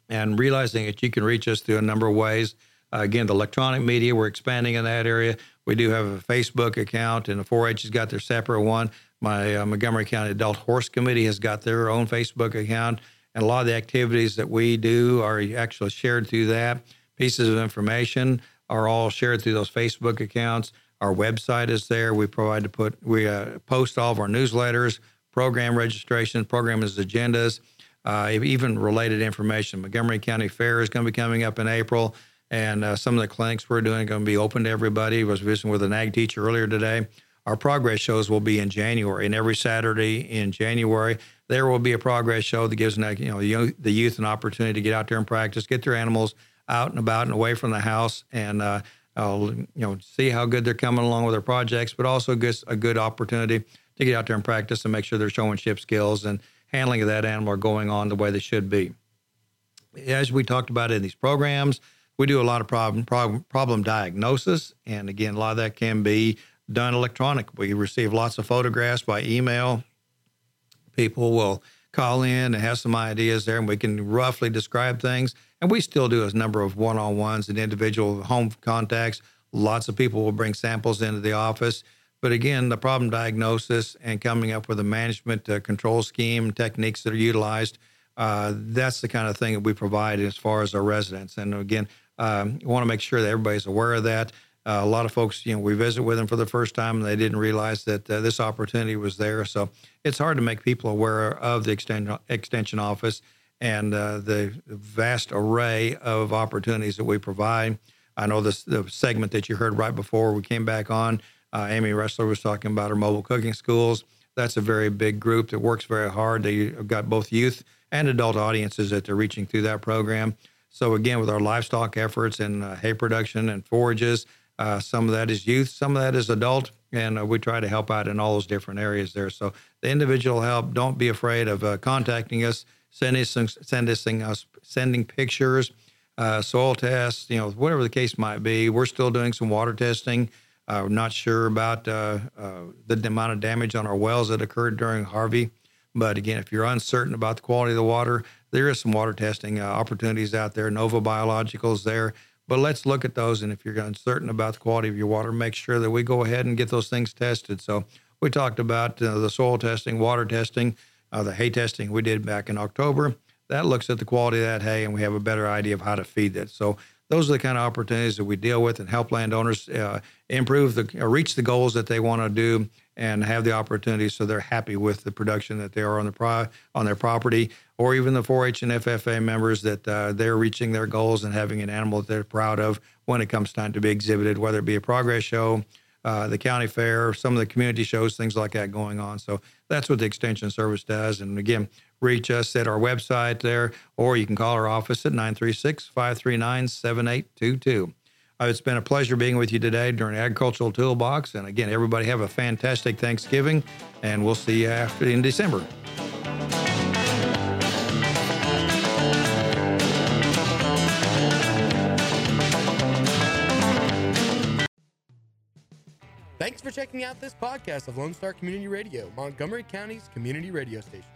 and realizing that you can reach us through a number of ways. Uh, again, the electronic media, we're expanding in that area. We do have a Facebook account, and the 4-H has got their separate one. My uh, Montgomery County Adult Horse Committee has got their own Facebook account, and a lot of the activities that we do are actually shared through that. Pieces of information are all shared through those Facebook accounts. Our website is there. We provide to put we uh, post all of our newsletters, program registrations, program agendas, uh, even related information. Montgomery County Fair is going to be coming up in April, and uh, some of the clinics we're doing are going to be open to everybody. I was visiting with an ag teacher earlier today. Our progress shows will be in January, and every Saturday in January there will be a progress show that gives you know the youth an opportunity to get out there and practice, get their animals out and about and away from the house, and uh, uh, you know, see how good they're coming along with their projects, but also gets a good opportunity to get out there and practice and make sure they're showing ship skills and handling of that animal are going on the way they should be. As we talked about in these programs, we do a lot of problem problem, problem diagnosis, and again, a lot of that can be done electronic. We receive lots of photographs by email. People will call in and have some ideas there, and we can roughly describe things. And we still do a number of one on ones and individual home contacts. Lots of people will bring samples into the office. But again, the problem diagnosis and coming up with a management uh, control scheme, techniques that are utilized, uh, that's the kind of thing that we provide as far as our residents. And again, um, want to make sure that everybody's aware of that. Uh, a lot of folks, you know, we visit with them for the first time and they didn't realize that uh, this opportunity was there. So it's hard to make people aware of the extension, office and uh, the vast array of opportunities that we provide. I know this the segment that you heard right before we came back on. Uh, Amy Ressler was talking about her mobile cooking schools. That's a very big group that works very hard. They've got both youth and adult audiences that they're reaching through that program. So again, with our livestock efforts and uh, hay production and forages, uh, some of that is youth, some of that is adult, and uh, we try to help out in all those different areas there. So the individual help, don't be afraid of uh, contacting us send us send us us sending pictures, uh, soil tests, you know, whatever the case might be. We're still doing some water testing. Uh, we're not sure about uh, uh, the amount of damage on our wells that occurred during Harvey. But again, if you're uncertain about the quality of the water, there is some water testing uh, opportunities out there. Nova Biologicals there. But let's look at those. And if you're uncertain about the quality of your water, make sure that we go ahead and get those things tested. So we talked about uh, the soil testing, water testing uh, the hay testing we did back in October. That looks at the quality of that hay, and we have a better idea of how to feed that. So those are the kind of opportunities that we deal with and help landowners uh, improve the uh, reach the goals that they want to do and have the opportunity so they're happy with the production that they are on the pro- on their property or even the 4-H and FFA members that uh, they're reaching their goals and having an animal that they're proud of when it comes time to be exhibited whether it be a progress show uh, the county fair, some of the community shows, things like that going on. So that's what the Extension Service does. And again, reach us at our website there, or you can call our office at 936 539 7822. Uh, it's been a pleasure being with you today during Agricultural Toolbox. And again, everybody have a fantastic Thanksgiving, and we'll see you after in December. Thanks for checking out this podcast of Lone Star Community Radio, Montgomery County's community radio station.